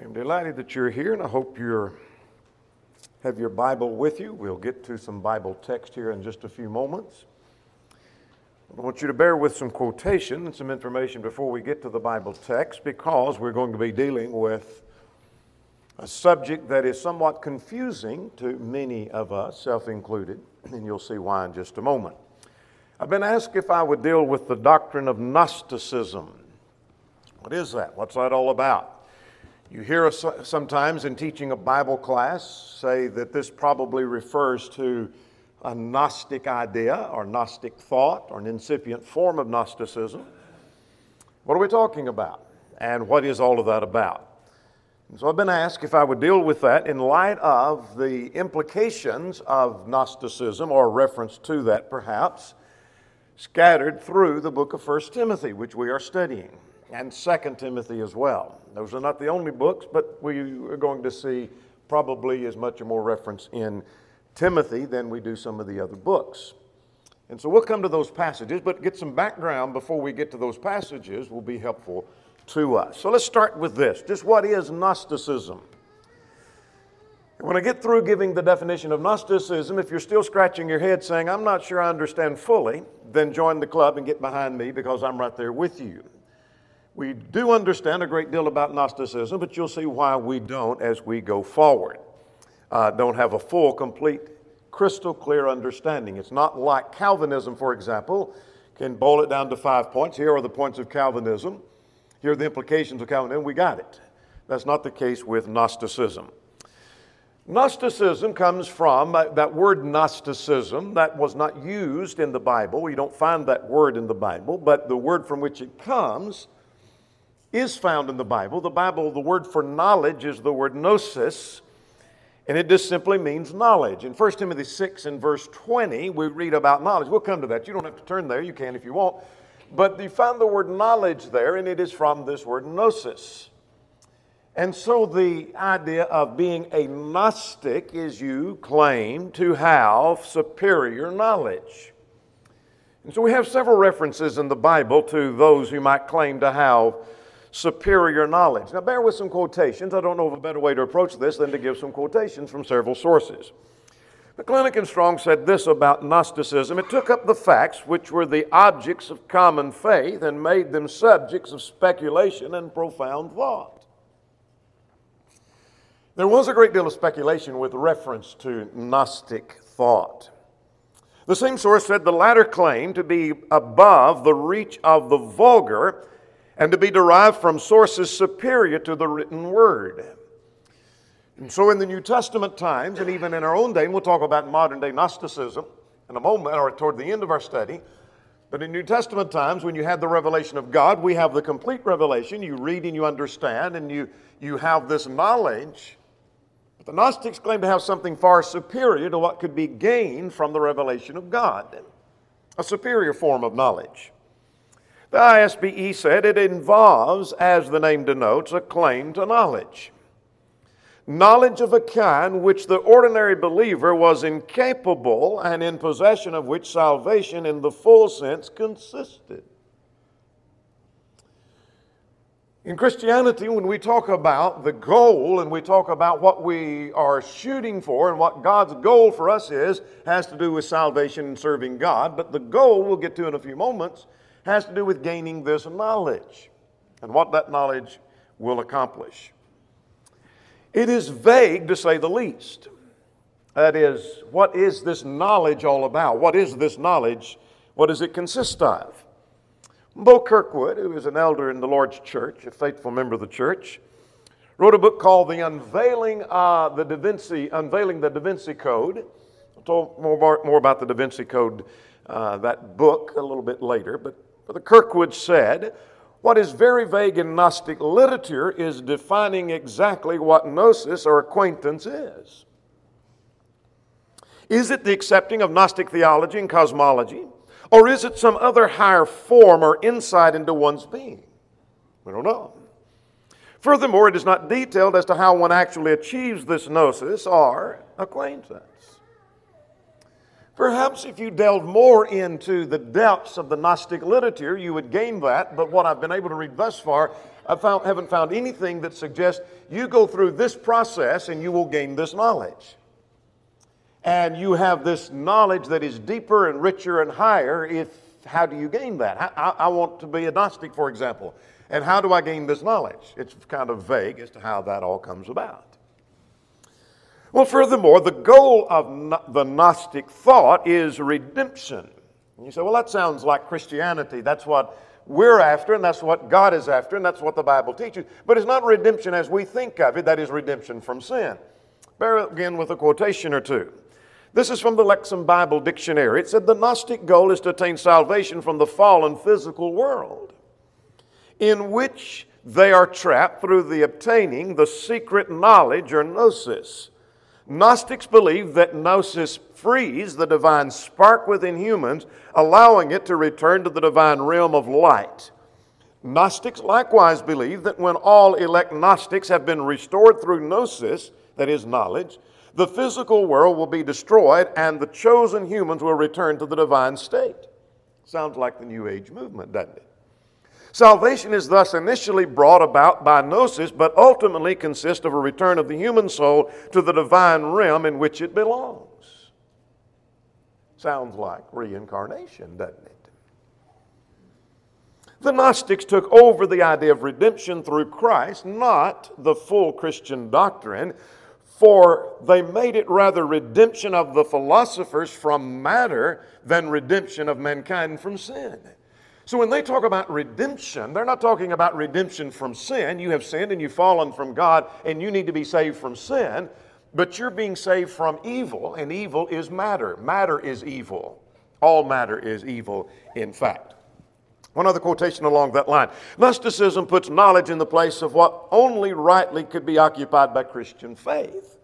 I'm delighted that you're here, and I hope you have your Bible with you. We'll get to some Bible text here in just a few moments. I want you to bear with some quotation and some information before we get to the Bible text because we're going to be dealing with a subject that is somewhat confusing to many of us, self included, and you'll see why in just a moment. I've been asked if I would deal with the doctrine of Gnosticism. What is that? What's that all about? You hear us sometimes in teaching a Bible class say that this probably refers to a Gnostic idea or Gnostic thought or an incipient form of Gnosticism. What are we talking about? And what is all of that about? And so I've been asked if I would deal with that in light of the implications of Gnosticism or reference to that perhaps scattered through the book of 1 Timothy, which we are studying, and 2 Timothy as well. Those are not the only books, but we are going to see probably as much or more reference in Timothy than we do some of the other books. And so we'll come to those passages, but get some background before we get to those passages will be helpful to us. So let's start with this. Just what is Gnosticism? When I get through giving the definition of Gnosticism, if you're still scratching your head saying, I'm not sure I understand fully, then join the club and get behind me because I'm right there with you. We do understand a great deal about Gnosticism, but you'll see why we don't as we go forward. Uh, don't have a full, complete, crystal clear understanding. It's not like Calvinism, for example, can boil it down to five points. Here are the points of Calvinism. Here are the implications of Calvinism. We got it. That's not the case with Gnosticism. Gnosticism comes from uh, that word Gnosticism that was not used in the Bible. You don't find that word in the Bible, but the word from which it comes is found in the Bible. The Bible, the word for knowledge is the word gnosis, and it just simply means knowledge. In 1 Timothy 6 and verse 20, we read about knowledge. We'll come to that. You don't have to turn there, you can if you want. But you find the word knowledge there, and it is from this word gnosis. And so the idea of being a Gnostic is you claim to have superior knowledge. And so we have several references in the Bible to those who might claim to have superior knowledge. Now, bear with some quotations. I don't know of a better way to approach this than to give some quotations from several sources. McClintock and Strong said this about Gnosticism it took up the facts which were the objects of common faith and made them subjects of speculation and profound thought. There was a great deal of speculation with reference to Gnostic thought. The same source said the latter claimed to be above the reach of the vulgar and to be derived from sources superior to the written word. And so, in the New Testament times, and even in our own day, and we'll talk about modern day Gnosticism in a moment or toward the end of our study. But in New Testament times, when you had the revelation of God, we have the complete revelation. You read and you understand, and you, you have this knowledge. But the Gnostics claim to have something far superior to what could be gained from the revelation of God a superior form of knowledge. The ISBE said it involves, as the name denotes, a claim to knowledge. Knowledge of a kind which the ordinary believer was incapable and in possession of which salvation in the full sense consisted. In Christianity, when we talk about the goal and we talk about what we are shooting for and what God's goal for us is, has to do with salvation and serving God. But the goal we'll get to in a few moments has to do with gaining this knowledge and what that knowledge will accomplish. It is vague to say the least. That is, what is this knowledge all about? What is this knowledge? What does it consist of? Bo Kirkwood, who is an elder in the Lord's church, a faithful member of the church, wrote a book called The Unveiling, uh, the da Vinci, Unveiling the Da Vinci Code. I'll talk more, more about the Da Vinci Code, uh, that book, a little bit later. But Brother Kirkwood said, What is very vague in Gnostic literature is defining exactly what gnosis or acquaintance is. Is it the accepting of Gnostic theology and cosmology? Or is it some other higher form or insight into one's being? We don't know. Furthermore, it is not detailed as to how one actually achieves this gnosis or acquaintance. Perhaps if you delved more into the depths of the Gnostic literature, you would gain that. But what I've been able to read thus far, I found, haven't found anything that suggests you go through this process and you will gain this knowledge. And you have this knowledge that is deeper and richer and higher. If how do you gain that? I, I want to be a Gnostic, for example. And how do I gain this knowledge? It's kind of vague as to how that all comes about. Well, furthermore, the goal of the Gnostic thought is redemption. And you say, well, that sounds like Christianity. That's what we're after, and that's what God is after, and that's what the Bible teaches. But it's not redemption as we think of it, that is redemption from sin. Bear again with a quotation or two. This is from the Lexham Bible Dictionary. It said the Gnostic goal is to attain salvation from the fallen physical world, in which they are trapped through the obtaining the secret knowledge or gnosis Gnostics believe that gnosis frees the divine spark within humans, allowing it to return to the divine realm of light. Gnostics likewise believe that when all elect Gnostics have been restored through gnosis, that is, knowledge, the physical world will be destroyed and the chosen humans will return to the divine state. Sounds like the New Age movement, doesn't it? Salvation is thus initially brought about by gnosis, but ultimately consists of a return of the human soul to the divine realm in which it belongs. Sounds like reincarnation, doesn't it? The Gnostics took over the idea of redemption through Christ, not the full Christian doctrine, for they made it rather redemption of the philosophers from matter than redemption of mankind from sin. So when they talk about redemption, they're not talking about redemption from sin. You have sinned and you've fallen from God and you need to be saved from sin, but you're being saved from evil, and evil is matter. Matter is evil. All matter is evil, in fact. One other quotation along that line Gnosticism puts knowledge in the place of what only rightly could be occupied by Christian faith.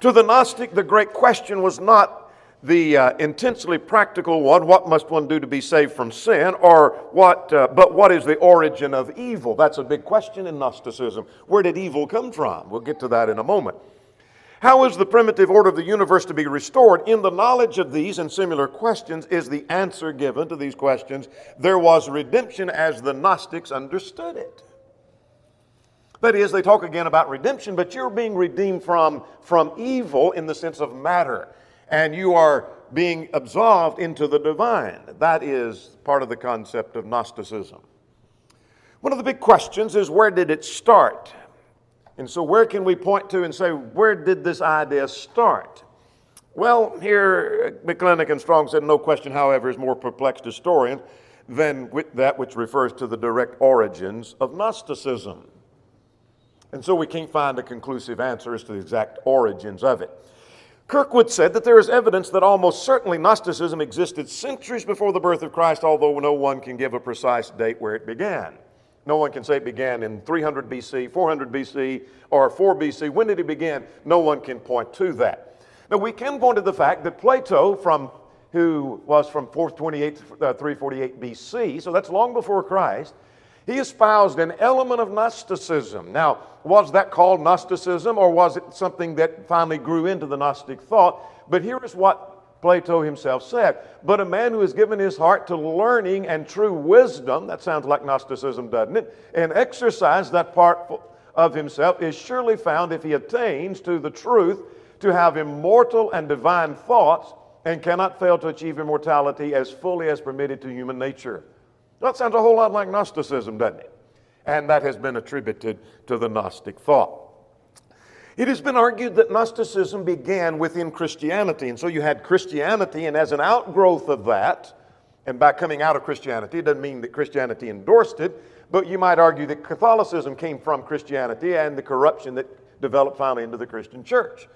To the Gnostic, the great question was not the uh, intensely practical one what must one do to be saved from sin or what uh, but what is the origin of evil? That's a big question in gnosticism. Where did evil come from? We'll get to that in a moment. How is the primitive order of the universe to be restored? In the knowledge of these and similar questions is the answer given to these questions. There was redemption as the gnostics understood it. That is they talk again about redemption but you're being redeemed from from evil in the sense of matter and you are being absolved into the divine. That is part of the concept of Gnosticism. One of the big questions is where did it start? And so, where can we point to and say, where did this idea start? Well, here, McClintock and Strong said, no question, however, is more perplexed historians than that which refers to the direct origins of Gnosticism. And so, we can't find a conclusive answer as to the exact origins of it. Kirkwood said that there is evidence that almost certainly Gnosticism existed centuries before the birth of Christ, although no one can give a precise date where it began. No one can say it began in 300 BC, 400 BC, or 4 BC. When did it begin? No one can point to that. Now, we can point to the fact that Plato, from, who was from 428 uh, 348 BC, so that's long before Christ, he espoused an element of Gnosticism. Now, was that called Gnosticism or was it something that finally grew into the Gnostic thought? But here is what Plato himself said. But a man who has given his heart to learning and true wisdom, that sounds like Gnosticism, doesn't it? And exercise that part of himself is surely found if he attains to the truth to have immortal and divine thoughts and cannot fail to achieve immortality as fully as permitted to human nature. That sounds a whole lot like Gnosticism, doesn't it? And that has been attributed to the Gnostic thought. It has been argued that Gnosticism began within Christianity. And so you had Christianity, and as an outgrowth of that, and by coming out of Christianity, it doesn't mean that Christianity endorsed it, but you might argue that Catholicism came from Christianity and the corruption that developed finally into the Christian church.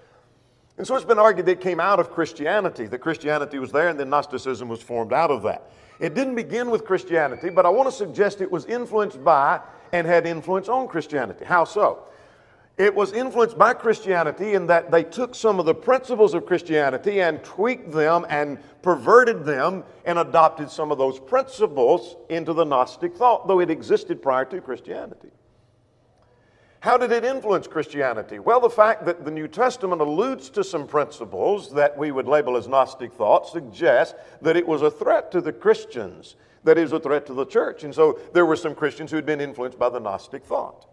And so it's been argued that it came out of Christianity, that Christianity was there and then Gnosticism was formed out of that. It didn't begin with Christianity, but I want to suggest it was influenced by and had influence on Christianity. How so? It was influenced by Christianity in that they took some of the principles of Christianity and tweaked them and perverted them and adopted some of those principles into the Gnostic thought, though it existed prior to Christianity. How did it influence Christianity? Well, the fact that the New Testament alludes to some principles that we would label as Gnostic thought suggests that it was a threat to the Christians, that was a threat to the church. And so there were some Christians who had been influenced by the Gnostic thought.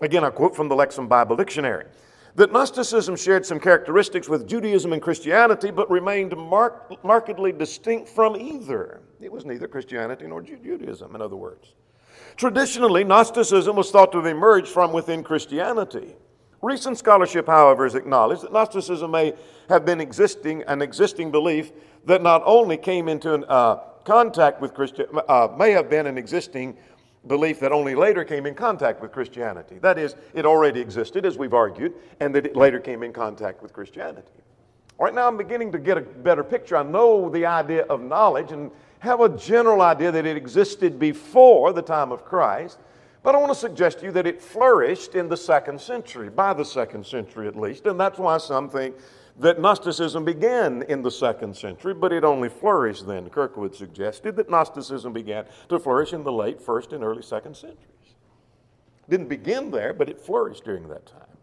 Again, I quote from the Lexham Bible Dictionary that Gnosticism shared some characteristics with Judaism and Christianity, but remained mark- markedly distinct from either. It was neither Christianity nor Judaism, in other words. Traditionally, Gnosticism was thought to have emerged from within Christianity. Recent scholarship, however, has acknowledged that Gnosticism may have been existing an existing belief that not only came into an, uh, contact with Christian, uh, may have been an existing belief that only later came in contact with Christianity. That is, it already existed, as we've argued, and that it later came in contact with Christianity. Right now, I'm beginning to get a better picture. I know the idea of knowledge and have a general idea that it existed before the time of Christ, but I want to suggest to you that it flourished in the second century, by the second century at least, and that's why some think that Gnosticism began in the second century, but it only flourished then. Kirkwood suggested that Gnosticism began to flourish in the late first and early second centuries. Didn't begin there, but it flourished during that time.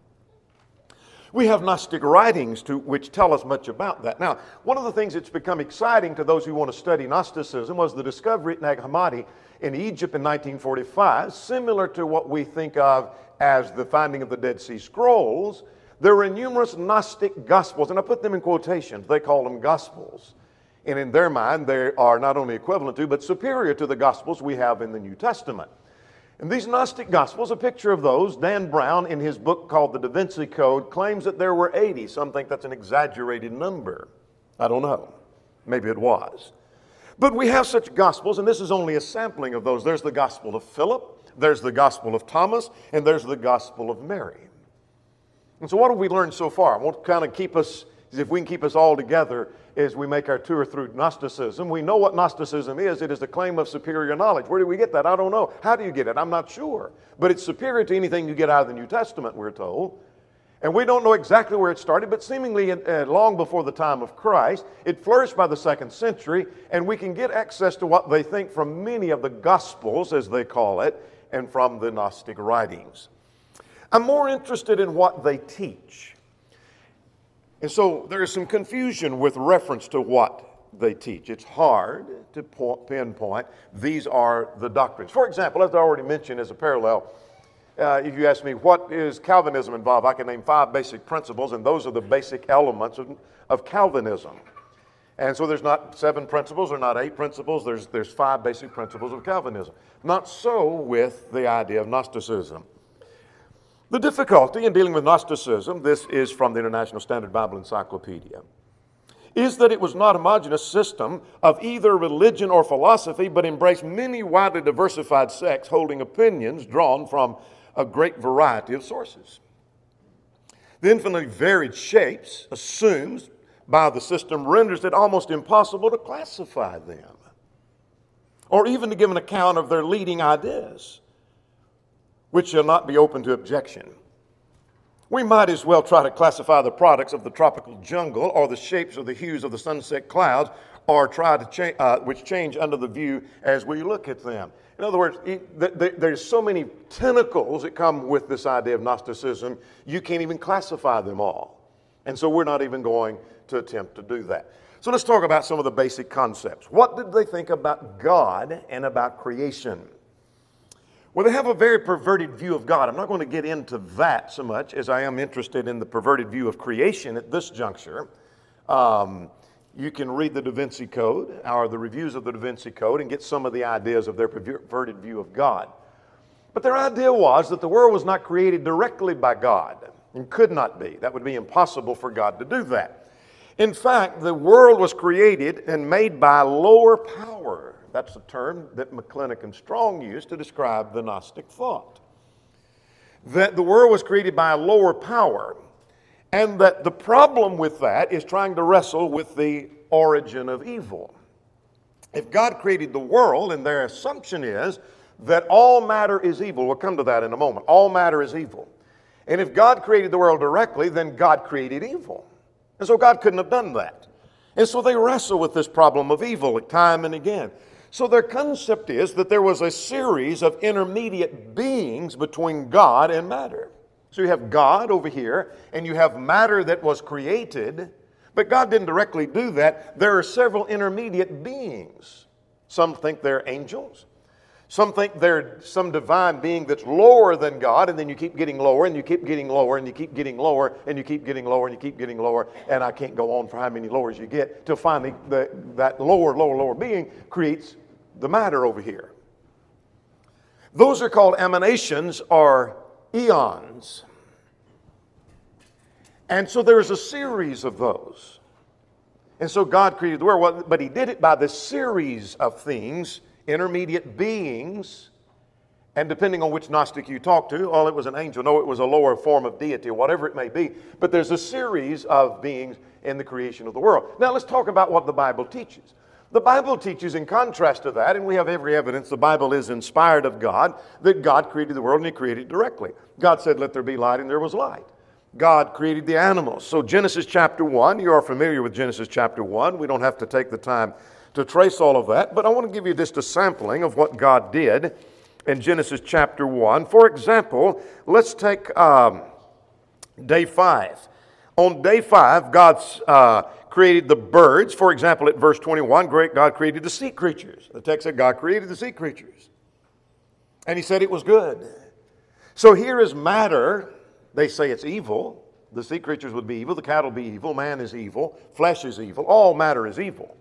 We have Gnostic writings to, which tell us much about that. Now, one of the things that's become exciting to those who want to study Gnosticism was the discovery at Nag Hammadi in Egypt in 1945, similar to what we think of as the finding of the Dead Sea Scrolls. There were numerous Gnostic gospels, and I put them in quotations. They call them gospels. And in their mind, they are not only equivalent to, but superior to the gospels we have in the New Testament. And these Gnostic Gospels, a picture of those, Dan Brown, in his book called The Da Vinci Code, claims that there were 80. Some think that's an exaggerated number. I don't know. Maybe it was. But we have such Gospels, and this is only a sampling of those. There's the Gospel of Philip, there's the Gospel of Thomas, and there's the Gospel of Mary. And so, what have we learned so far? I want to kind of keep us, if we can keep us all together as we make our tour through Gnosticism. We know what Gnosticism is it is the claim of superior knowledge. Where do we get that? I don't know. How do you get it? I'm not sure. But it's superior to anything you get out of the New Testament, we're told. And we don't know exactly where it started, but seemingly uh, long before the time of Christ. It flourished by the second century, and we can get access to what they think from many of the Gospels, as they call it, and from the Gnostic writings. I'm more interested in what they teach. And so there is some confusion with reference to what they teach. It's hard to pinpoint these are the doctrines. For example, as I already mentioned as a parallel, uh, if you ask me what is Calvinism involved, I can name five basic principles, and those are the basic elements of, of Calvinism. And so there's not seven principles or not eight principles, there's, there's five basic principles of Calvinism. Not so with the idea of Gnosticism. The difficulty in dealing with Gnosticism, this is from the International Standard Bible Encyclopedia, is that it was not a homogeneous system of either religion or philosophy, but embraced many widely diversified sects holding opinions drawn from a great variety of sources. The infinitely varied shapes assumed by the system renders it almost impossible to classify them or even to give an account of their leading ideas which shall not be open to objection. We might as well try to classify the products of the tropical jungle or the shapes or the hues of the sunset clouds or try to change, uh, which change under the view as we look at them. In other words, there's so many tentacles that come with this idea of Gnosticism, you can't even classify them all. And so we're not even going to attempt to do that. So let's talk about some of the basic concepts. What did they think about God and about creation? Well, they have a very perverted view of God. I'm not going to get into that so much as I am interested in the perverted view of creation at this juncture. Um, you can read the Da Vinci Code or the reviews of the Da Vinci Code and get some of the ideas of their perverted view of God. But their idea was that the world was not created directly by God and could not be. That would be impossible for God to do that. In fact, the world was created and made by lower power that's the term that McClintock and Strong used to describe the Gnostic thought. That the world was created by a lower power, and that the problem with that is trying to wrestle with the origin of evil. If God created the world, and their assumption is that all matter is evil, we'll come to that in a moment. All matter is evil. And if God created the world directly, then God created evil. And so God couldn't have done that. And so they wrestle with this problem of evil time and again. So their concept is that there was a series of intermediate beings between God and matter. So you have God over here, and you have matter that was created, but God didn't directly do that. There are several intermediate beings. Some think they're angels. Some think they're some divine being that's lower than God, and then you keep getting lower, and you keep getting lower, and you keep getting lower, and you keep getting lower, and you keep getting lower, and I can't go on for how many lowers you get till finally the, that lower, lower, lower being creates the matter over here. Those are called emanations or eons. And so there's a series of those. And so God created the world, but He did it by this series of things intermediate beings, and depending on which Gnostic you talk to, oh, it was an angel, no, it was a lower form of deity, whatever it may be. But there's a series of beings in the creation of the world. Now let's talk about what the Bible teaches. The Bible teaches, in contrast to that, and we have every evidence the Bible is inspired of God, that God created the world and He created it directly. God said, Let there be light, and there was light. God created the animals. So, Genesis chapter 1, you are familiar with Genesis chapter 1. We don't have to take the time to trace all of that, but I want to give you just a sampling of what God did in Genesis chapter 1. For example, let's take um, day 5. On day 5, God uh, created the birds. For example, at verse 21, great God created the sea creatures. The text said God created the sea creatures. And He said it was good. So here is matter. They say it's evil. The sea creatures would be evil, the cattle be evil, man is evil, flesh is evil, all matter is evil.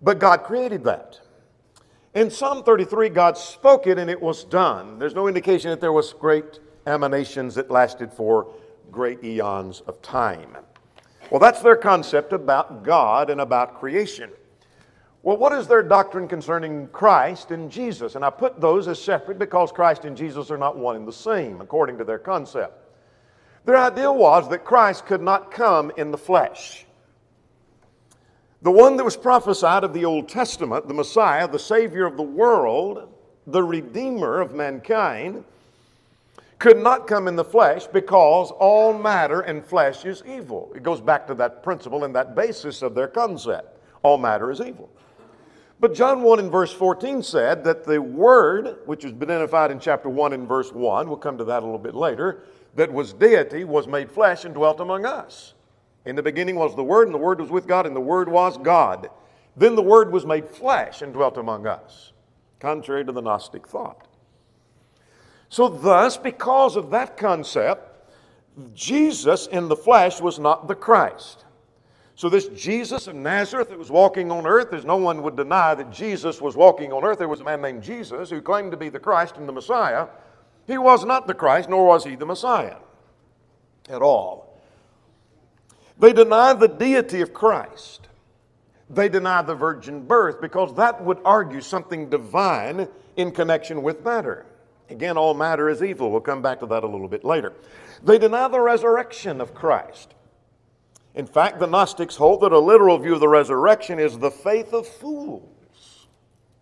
But God created that. In Psalm 33, God spoke it and it was done. There's no indication that there was great emanations that lasted for great eons of time. Well, that's their concept about God and about creation. Well, what is their doctrine concerning Christ and Jesus? And I put those as separate because Christ and Jesus are not one and the same, according to their concept. Their idea was that Christ could not come in the flesh. The one that was prophesied of the Old Testament, the Messiah, the Savior of the world, the Redeemer of mankind, could not come in the flesh because all matter and flesh is evil. It goes back to that principle and that basis of their concept. All matter is evil. But John 1 in verse 14 said that the Word, which been identified in chapter 1 in verse 1, we'll come to that a little bit later, that was deity, was made flesh and dwelt among us. In the beginning was the Word, and the Word was with God, and the Word was God. Then the Word was made flesh and dwelt among us, contrary to the Gnostic thought. So, thus, because of that concept, Jesus in the flesh was not the Christ. So, this Jesus of Nazareth that was walking on earth, there's no one would deny that Jesus was walking on earth. There was a man named Jesus who claimed to be the Christ and the Messiah. He was not the Christ, nor was he the Messiah at all. They deny the deity of Christ. They deny the virgin birth because that would argue something divine in connection with matter. Again, all matter is evil. We'll come back to that a little bit later. They deny the resurrection of Christ. In fact, the Gnostics hold that a literal view of the resurrection is the faith of fools.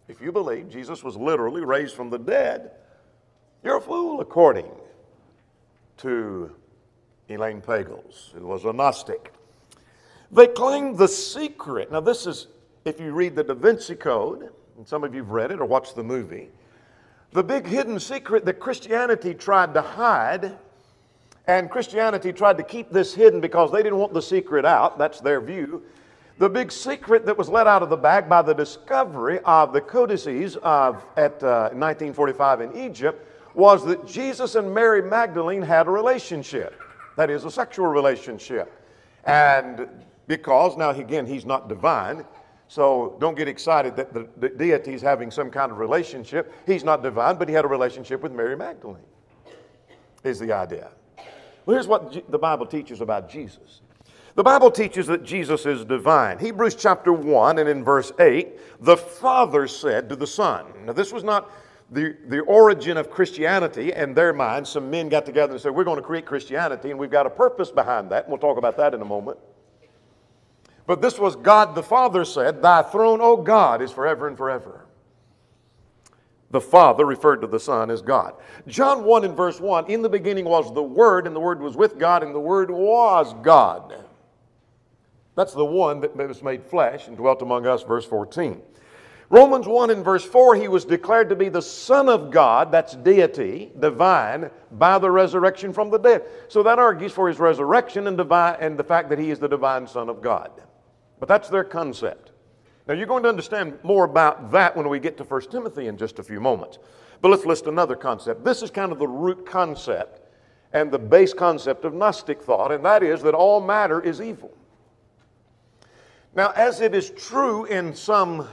If you believe Jesus was literally raised from the dead, you're a fool according to Elaine Pagels, who was a Gnostic. They claim the secret. Now, this is, if you read the Da Vinci Code, and some of you have read it or watched the movie, the big hidden secret that Christianity tried to hide, and Christianity tried to keep this hidden because they didn't want the secret out. That's their view. The big secret that was let out of the bag by the discovery of the codices of, at uh, 1945 in Egypt was that Jesus and Mary Magdalene had a relationship. That is, a sexual relationship. And because, now again, he's not divine, so don't get excited that the, the deity is having some kind of relationship. He's not divine, but he had a relationship with Mary Magdalene, is the idea. Well, here's what the Bible teaches about Jesus. The Bible teaches that Jesus is divine. Hebrews chapter 1 and in verse 8, the Father said to the Son. Now, this was not the, the origin of Christianity in their minds. Some men got together and said, We're going to create Christianity, and we've got a purpose behind that. And we'll talk about that in a moment. But this was God the Father said, Thy throne, O God, is forever and forever. The Father referred to the Son as God. John 1 in verse 1 In the beginning was the Word, and the Word was with God, and the Word was God. That's the one that was made flesh and dwelt among us, verse 14. Romans 1 in verse 4, he was declared to be the Son of God, that's deity, divine, by the resurrection from the dead. So that argues for his resurrection and, divine, and the fact that he is the divine Son of God. But that's their concept. Now you're going to understand more about that when we get to 1 Timothy in just a few moments. But let's list another concept. This is kind of the root concept and the base concept of Gnostic thought, and that is that all matter is evil. Now, as it is true in some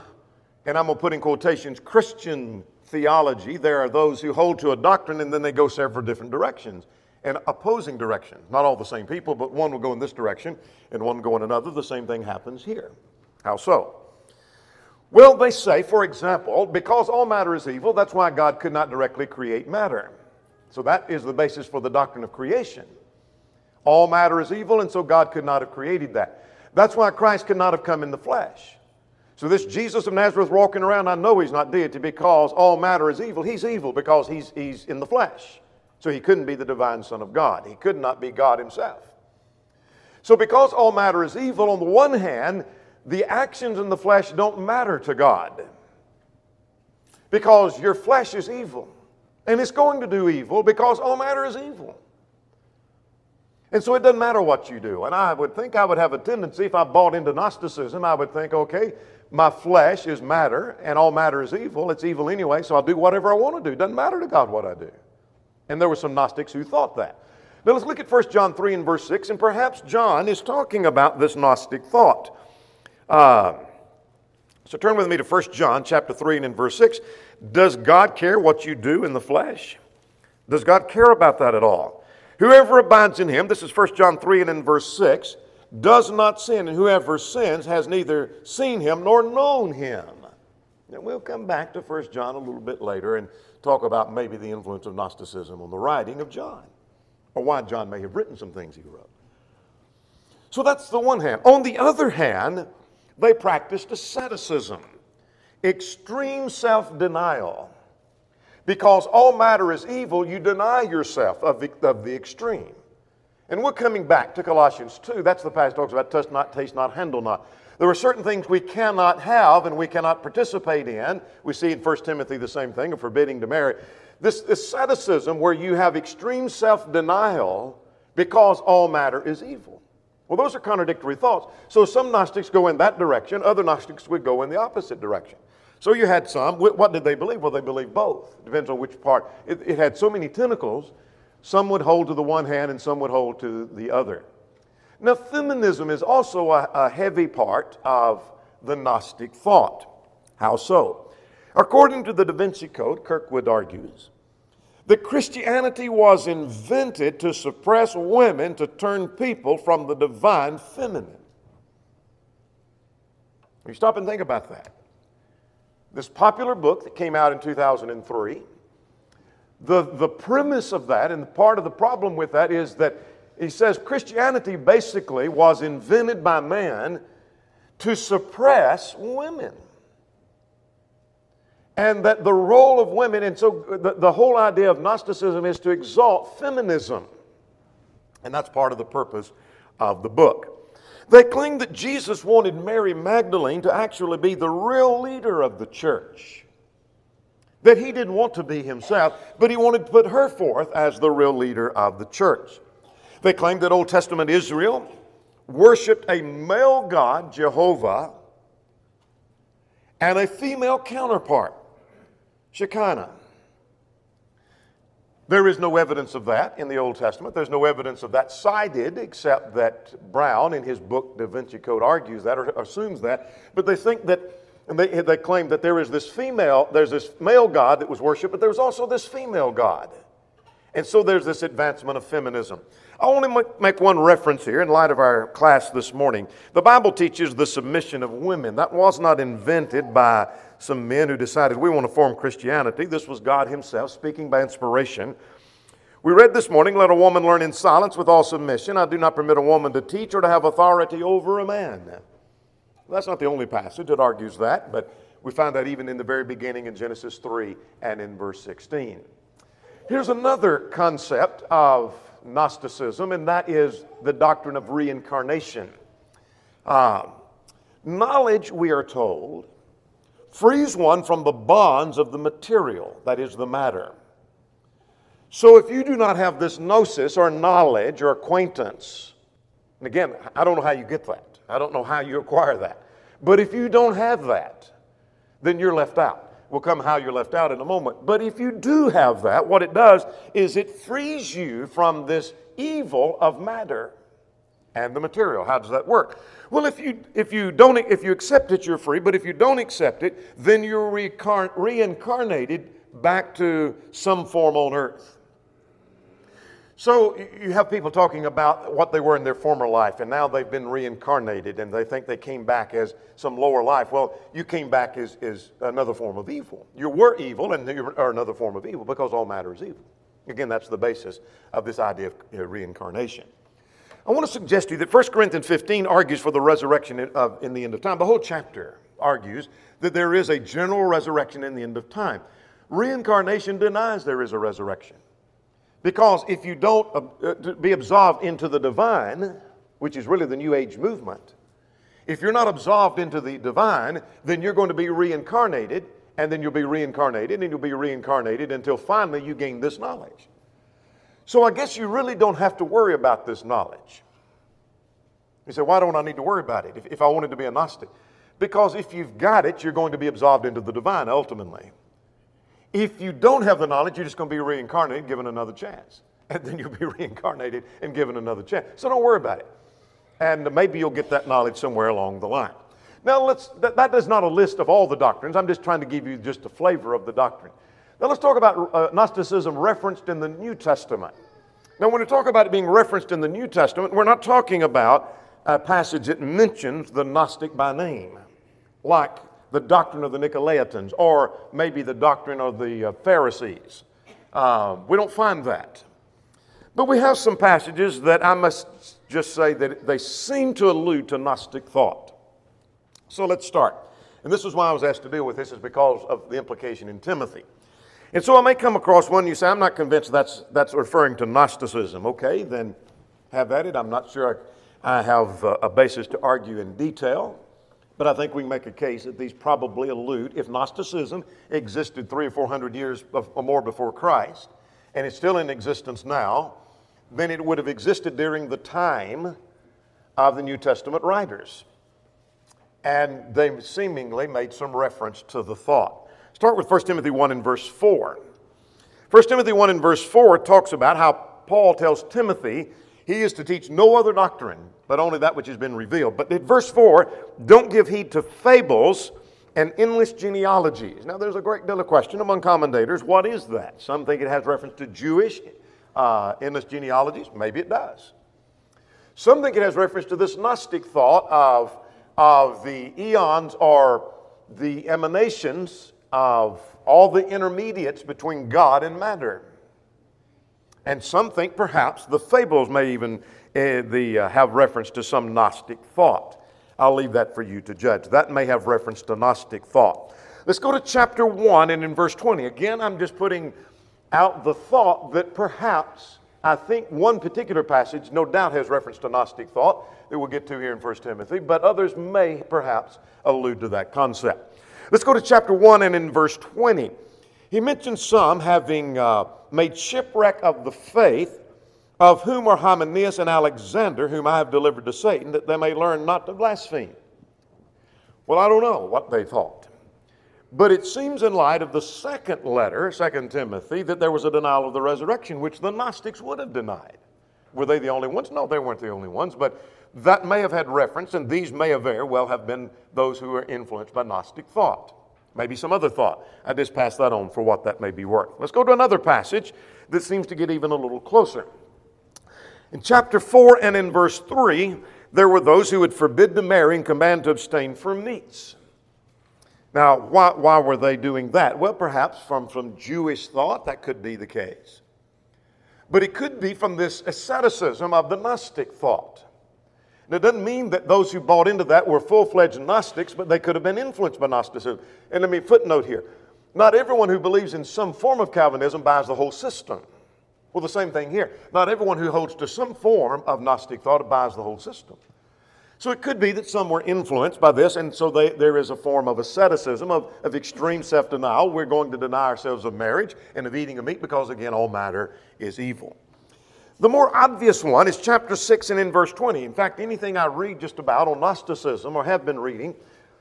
and I'm going to put in quotations, Christian theology, there are those who hold to a doctrine and then they go several different directions and opposing directions. Not all the same people, but one will go in this direction and one will go in another. The same thing happens here. How so? Well, they say, for example, because all matter is evil, that's why God could not directly create matter. So that is the basis for the doctrine of creation. All matter is evil, and so God could not have created that. That's why Christ could not have come in the flesh. So, this Jesus of Nazareth walking around, I know he's not deity because all matter is evil. He's evil because he's, he's in the flesh. So, he couldn't be the divine Son of God. He could not be God himself. So, because all matter is evil, on the one hand, the actions in the flesh don't matter to God because your flesh is evil. And it's going to do evil because all matter is evil. And so it doesn't matter what you do. And I would think I would have a tendency, if I bought into Gnosticism, I would think, okay, my flesh is matter, and all matter is evil. It's evil anyway, so I'll do whatever I want to do. Doesn't matter to God what I do. And there were some Gnostics who thought that. Now let's look at 1 John 3 and verse 6, and perhaps John is talking about this Gnostic thought. Uh, so turn with me to 1 John chapter 3 and in verse 6. Does God care what you do in the flesh? Does God care about that at all? Whoever abides in him, this is 1 John 3 and in verse 6, does not sin, and whoever sins has neither seen him nor known him. Now, we'll come back to 1 John a little bit later and talk about maybe the influence of Gnosticism on the writing of John, or why John may have written some things he wrote. So that's the one hand. On the other hand, they practiced asceticism, extreme self denial. Because all matter is evil, you deny yourself of the, of the extreme. And we're coming back to Colossians 2. That's the passage talks about touch not, taste not, handle not. There are certain things we cannot have and we cannot participate in. We see in 1 Timothy the same thing of forbidding to marry. This asceticism where you have extreme self denial because all matter is evil. Well, those are contradictory thoughts. So some Gnostics go in that direction, other Gnostics would go in the opposite direction. So you had some. What did they believe? Well, they believed both. It Depends on which part. It, it had so many tentacles some would hold to the one hand and some would hold to the other. Now, feminism is also a, a heavy part of the Gnostic thought. How so? According to the Da Vinci Code, Kirkwood argues, that Christianity was invented to suppress women to turn people from the divine feminine. You stop and think about that. This popular book that came out in 2003 the, the premise of that, and part of the problem with that, is that he says Christianity basically was invented by man to suppress women. And that the role of women, and so the, the whole idea of Gnosticism is to exalt feminism. And that's part of the purpose of the book. They claim that Jesus wanted Mary Magdalene to actually be the real leader of the church that he didn't want to be himself, but he wanted to put her forth as the real leader of the church. They claimed that Old Testament Israel worshiped a male God, Jehovah, and a female counterpart, Shekinah. There is no evidence of that in the Old Testament. There's no evidence of that cited, except that Brown, in his book Da Vinci Code, argues that or assumes that. But they think that and they, they claim that there is this female, there's this male God that was worshipped, but there was also this female God. And so there's this advancement of feminism. I want to make one reference here in light of our class this morning. The Bible teaches the submission of women. That was not invented by some men who decided we want to form Christianity. This was God Himself speaking by inspiration. We read this morning, let a woman learn in silence with all submission. I do not permit a woman to teach or to have authority over a man. Well, that's not the only passage that argues that, but we find that even in the very beginning in Genesis 3 and in verse 16. Here's another concept of Gnosticism, and that is the doctrine of reincarnation. Uh, knowledge, we are told, frees one from the bonds of the material, that is, the matter. So if you do not have this gnosis or knowledge or acquaintance, and again, I don't know how you get that, I don't know how you acquire that, but if you don't have that, then you're left out. We'll come how you're left out in a moment. But if you do have that, what it does is it frees you from this evil of matter and the material. How does that work? Well, if you if you don't if you accept it, you're free. But if you don't accept it, then you're reincarnated back to some form on earth. So you have people talking about what they were in their former life, and now they've been reincarnated, and they think they came back as some lower life. Well, you came back as, as another form of evil. You were evil, and you are another form of evil because all matter is evil. Again, that's the basis of this idea of you know, reincarnation. I want to suggest to you that 1 Corinthians 15 argues for the resurrection in, of, in the end of time. The whole chapter argues that there is a general resurrection in the end of time. Reincarnation denies there is a resurrection. Because if you don't uh, be absolved into the divine, which is really the New Age movement, if you're not absolved into the divine, then you're going to be reincarnated, and then you'll be reincarnated, and you'll be reincarnated until finally you gain this knowledge. So I guess you really don't have to worry about this knowledge. You say, why don't I need to worry about it if, if I wanted to be a Gnostic? Because if you've got it, you're going to be absolved into the divine ultimately. If you don't have the knowledge, you're just going to be reincarnated, given another chance. And then you'll be reincarnated and given another chance. So don't worry about it. And maybe you'll get that knowledge somewhere along the line. Now, let's, that, that is not a list of all the doctrines. I'm just trying to give you just a flavor of the doctrine. Now, let's talk about uh, Gnosticism referenced in the New Testament. Now, when we talk about it being referenced in the New Testament, we're not talking about a passage that mentions the Gnostic by name, like the doctrine of the Nicolaitans or maybe the doctrine of the uh, Pharisees. Uh, we don't find that. But we have some passages that I must just say that they seem to allude to Gnostic thought. So let's start. And this is why I was asked to deal with this, is because of the implication in Timothy. And so I may come across one you say, I'm not convinced that's, that's referring to Gnosticism. Okay, then have at it. I'm not sure I, I have a basis to argue in detail. But I think we can make a case that these probably allude, if Gnosticism existed three or four hundred years or more before Christ, and it's still in existence now, then it would have existed during the time of the New Testament writers. And they seemingly made some reference to the thought. Start with 1 Timothy 1 and verse 4. 1 Timothy 1 and verse 4 talks about how Paul tells Timothy he is to teach no other doctrine, but only that which has been revealed. But in verse 4, don't give heed to fables and endless genealogies. Now, there's a great deal of question among commentators what is that? Some think it has reference to Jewish uh, endless genealogies. Maybe it does. Some think it has reference to this Gnostic thought of, of the eons or the emanations of all the intermediates between God and matter. And some think perhaps the fables may even uh, the, uh, have reference to some Gnostic thought. I'll leave that for you to judge. That may have reference to Gnostic thought. Let's go to chapter 1 and in verse 20. Again, I'm just putting out the thought that perhaps I think one particular passage, no doubt, has reference to Gnostic thought that we'll get to here in 1 Timothy, but others may perhaps allude to that concept. Let's go to chapter 1 and in verse 20. He mentions some having uh, made shipwreck of the faith, of whom are Hymenaeus and Alexander, whom I have delivered to Satan, that they may learn not to blaspheme. Well, I don't know what they thought. But it seems, in light of the second letter, 2 Timothy, that there was a denial of the resurrection, which the Gnostics would have denied. Were they the only ones? No, they weren't the only ones, but that may have had reference, and these may have very well have been those who were influenced by Gnostic thought maybe some other thought. I just pass that on for what that may be worth. Let's go to another passage that seems to get even a little closer. In chapter 4 and in verse 3, there were those who would forbid to marry and command to abstain from meats. Now, why, why were they doing that? Well, perhaps from, from Jewish thought, that could be the case. But it could be from this asceticism of the Gnostic thought. And it doesn't mean that those who bought into that were full fledged Gnostics, but they could have been influenced by Gnosticism. And let me footnote here not everyone who believes in some form of Calvinism buys the whole system. Well, the same thing here. Not everyone who holds to some form of Gnostic thought buys the whole system. So it could be that some were influenced by this, and so they, there is a form of asceticism, of, of extreme self denial. We're going to deny ourselves of marriage and of eating of meat because, again, all matter is evil. The more obvious one is chapter 6 and in verse 20. In fact, anything I read just about on Gnosticism or have been reading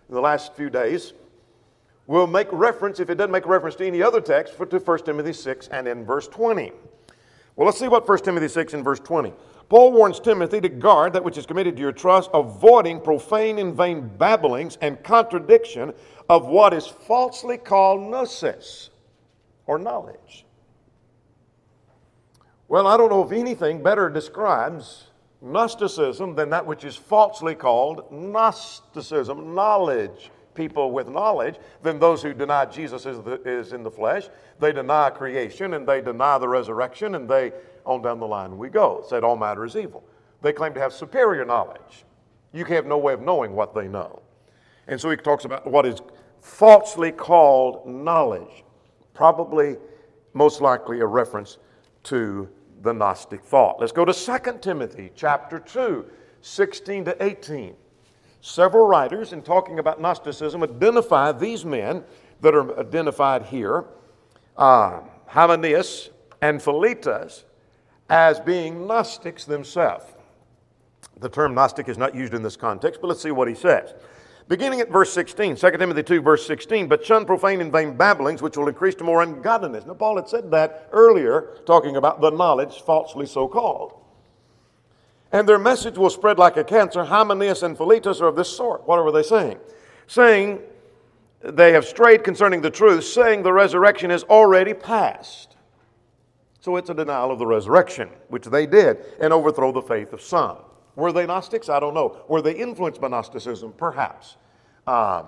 in the last few days will make reference, if it doesn't make reference to any other text, to 1 Timothy 6 and in verse 20. Well, let's see what 1 Timothy 6 and verse 20. Paul warns Timothy to guard that which is committed to your trust, avoiding profane and vain babblings and contradiction of what is falsely called gnosis or knowledge. Well, I don't know if anything better describes Gnosticism than that which is falsely called Gnosticism, knowledge. People with knowledge than those who deny Jesus is, the, is in the flesh. They deny creation and they deny the resurrection and they, on down the line we go, said all matter is evil. They claim to have superior knowledge. You have no way of knowing what they know. And so he talks about what is falsely called knowledge, probably most likely a reference to the Gnostic thought. Let's go to 2 Timothy chapter 2, 16 to 18. Several writers, in talking about Gnosticism, identify these men that are identified here, uh, Hymenaeus and Philetus, as being Gnostics themselves. The term Gnostic is not used in this context, but let's see what he says. Beginning at verse 16, 2 Timothy 2, verse 16, but shun profane and vain babblings, which will increase to more ungodliness. Now, Paul had said that earlier, talking about the knowledge falsely so called. And their message will spread like a cancer. Hymenaeus and Philetus are of this sort. What were they saying? Saying they have strayed concerning the truth, saying the resurrection is already past. So it's a denial of the resurrection, which they did, and overthrow the faith of some. Were they Gnostics? I don't know. Were they influenced by Gnosticism? Perhaps. Um,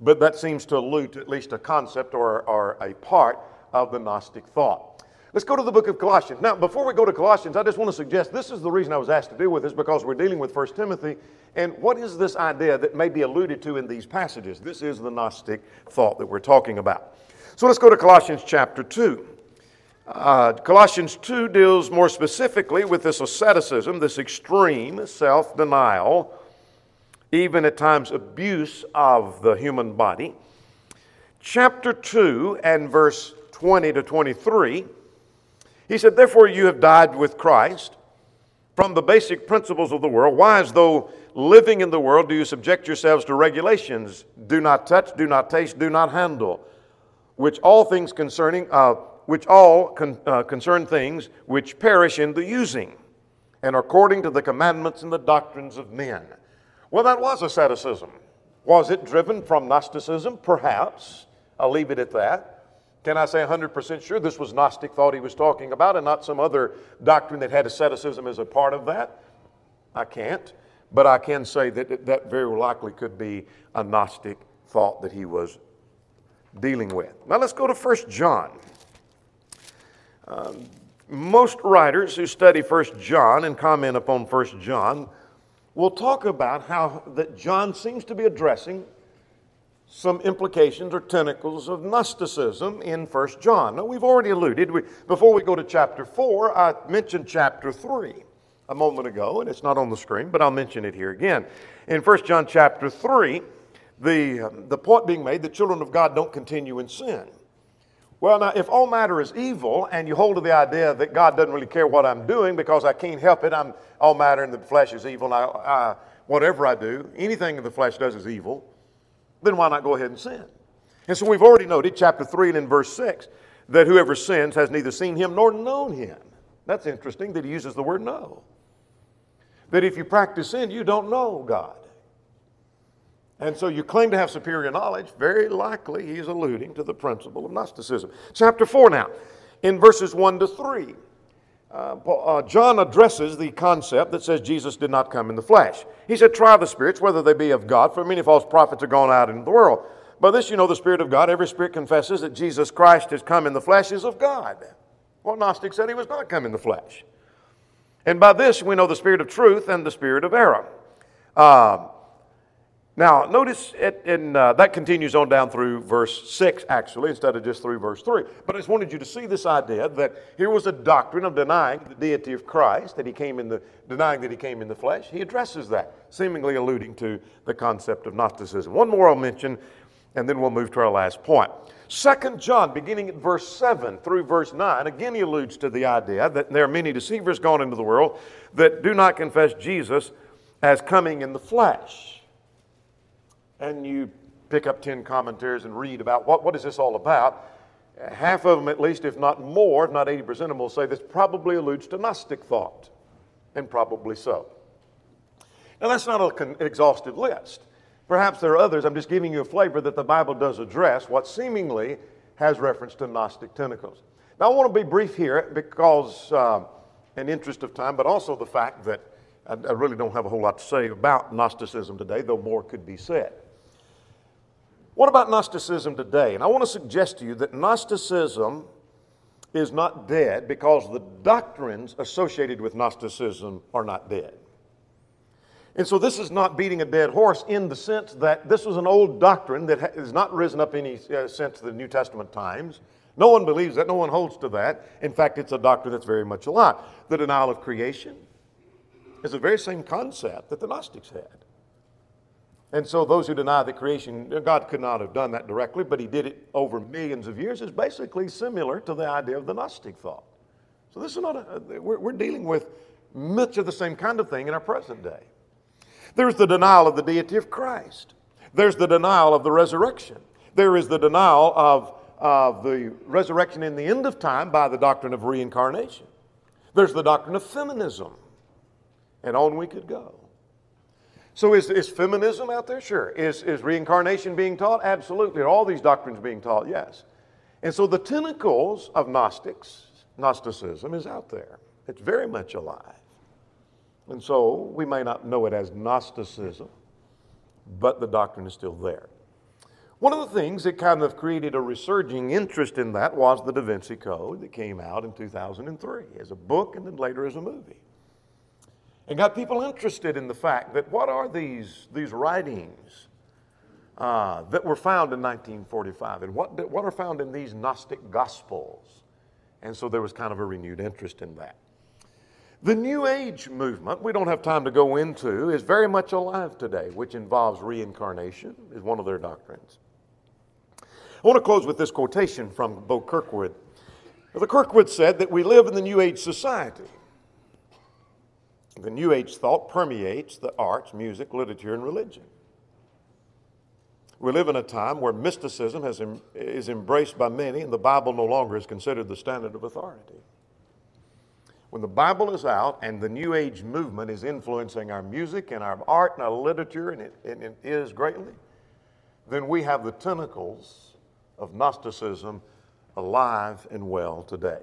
but that seems to allude to at least a concept or, or a part of the Gnostic thought. Let's go to the book of Colossians. Now, before we go to Colossians, I just want to suggest this is the reason I was asked to deal with this because we're dealing with 1 Timothy. And what is this idea that may be alluded to in these passages? This is the Gnostic thought that we're talking about. So let's go to Colossians chapter 2. Uh, Colossians 2 deals more specifically with this asceticism, this extreme self denial, even at times abuse of the human body. Chapter 2 and verse 20 to 23, he said, Therefore you have died with Christ from the basic principles of the world. Why, as though living in the world, do you subject yourselves to regulations? Do not touch, do not taste, do not handle, which all things concerning. Uh, which all con, uh, concern things which perish in the using, and according to the commandments and the doctrines of men. Well, that was asceticism. Was it driven from Gnosticism? Perhaps. I'll leave it at that. Can I say 100% sure this was Gnostic thought he was talking about and not some other doctrine that had asceticism as a part of that? I can't. But I can say that that very likely could be a Gnostic thought that he was dealing with. Now let's go to 1 John. Um, most writers who study First John and comment upon First John will talk about how that John seems to be addressing some implications or tentacles of Gnosticism in First John. Now, we've already alluded, we, before we go to chapter 4, I mentioned chapter 3 a moment ago, and it's not on the screen, but I'll mention it here again. In First John chapter 3, the, the point being made that children of God don't continue in sin. Well, now, if all matter is evil, and you hold to the idea that God doesn't really care what I'm doing because I can't help it, I'm all matter and the flesh is evil, and I, I, whatever I do, anything the flesh does is evil, then why not go ahead and sin? And so we've already noted, chapter 3 and in verse 6, that whoever sins has neither seen him nor known him. That's interesting that he uses the word know. That if you practice sin, you don't know God. And so you claim to have superior knowledge. Very likely he's alluding to the principle of Gnosticism. Chapter 4 now, in verses 1 to 3. Uh, uh, John addresses the concept that says Jesus did not come in the flesh. He said, Try the spirits, whether they be of God, for many false prophets are gone out into the world. By this you know the Spirit of God. Every spirit confesses that Jesus Christ has come in the flesh is of God. Well, Gnostic said he was not come in the flesh. And by this we know the Spirit of truth and the Spirit of error. Uh, Now, notice it, and uh, that continues on down through verse 6, actually, instead of just through verse 3. But I just wanted you to see this idea that here was a doctrine of denying the deity of Christ, that he came in the, denying that he came in the flesh. He addresses that, seemingly alluding to the concept of Gnosticism. One more I'll mention, and then we'll move to our last point. Second John, beginning at verse 7 through verse 9, again he alludes to the idea that there are many deceivers gone into the world that do not confess Jesus as coming in the flesh and you pick up 10 commentaries and read about what, what is this all about, half of them, at least, if not more, if not 80% of them, will say this probably alludes to Gnostic thought, and probably so. Now, that's not an exhaustive list. Perhaps there are others. I'm just giving you a flavor that the Bible does address what seemingly has reference to Gnostic tentacles. Now, I want to be brief here because, uh, in interest of time, but also the fact that I, I really don't have a whole lot to say about Gnosticism today, though more could be said. What about Gnosticism today? And I want to suggest to you that Gnosticism is not dead because the doctrines associated with Gnosticism are not dead. And so this is not beating a dead horse in the sense that this was an old doctrine that has not risen up any uh, since the New Testament times. No one believes that, no one holds to that. In fact, it's a doctrine that's very much alive. The denial of creation is the very same concept that the Gnostics had. And so those who deny the creation, God could not have done that directly, but he did it over millions of years, is basically similar to the idea of the Gnostic thought. So this is not a, we're, we're dealing with much of the same kind of thing in our present day. There's the denial of the deity of Christ. There's the denial of the resurrection. There is the denial of, of the resurrection in the end of time by the doctrine of reincarnation. There's the doctrine of feminism. And on we could go. So is, is feminism out there? Sure. Is, is reincarnation being taught? Absolutely. Are all these doctrines being taught? Yes. And so the tentacles of Gnostics, Gnosticism is out there. It's very much alive. And so we may not know it as Gnosticism, but the doctrine is still there. One of the things that kind of created a resurging interest in that was the Da Vinci Code that came out in 2003 as a book and then later as a movie and got people interested in the fact that what are these, these writings uh, that were found in 1945 and what, what are found in these Gnostic Gospels? And so there was kind of a renewed interest in that. The New Age movement, we don't have time to go into, is very much alive today, which involves reincarnation, is one of their doctrines. I want to close with this quotation from Bo Kirkwood. The Kirkwood said that we live in the New Age society. The New Age thought permeates the arts, music, literature, and religion. We live in a time where mysticism has, is embraced by many, and the Bible no longer is considered the standard of authority. When the Bible is out and the New Age movement is influencing our music and our art and our literature, and it, and it is greatly, then we have the tentacles of Gnosticism alive and well today.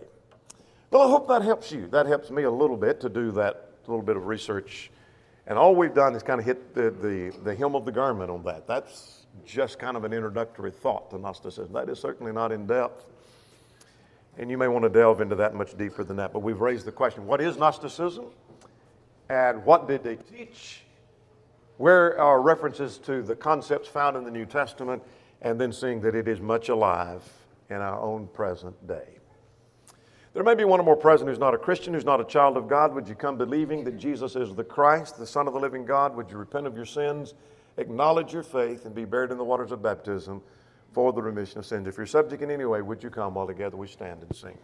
Well, I hope that helps you. That helps me a little bit to do that a little bit of research. And all we've done is kind of hit the, the, the hem of the garment on that. That's just kind of an introductory thought to Gnosticism. That is certainly not in depth. And you may want to delve into that much deeper than that. But we've raised the question what is Gnosticism? And what did they teach? Where are references to the concepts found in the New Testament? And then seeing that it is much alive in our own present day. There may be one or more present who's not a Christian, who's not a child of God. Would you come believing that Jesus is the Christ, the Son of the living God? Would you repent of your sins, acknowledge your faith, and be buried in the waters of baptism for the remission of sins? If you're subject in any way, would you come while together we stand and sing?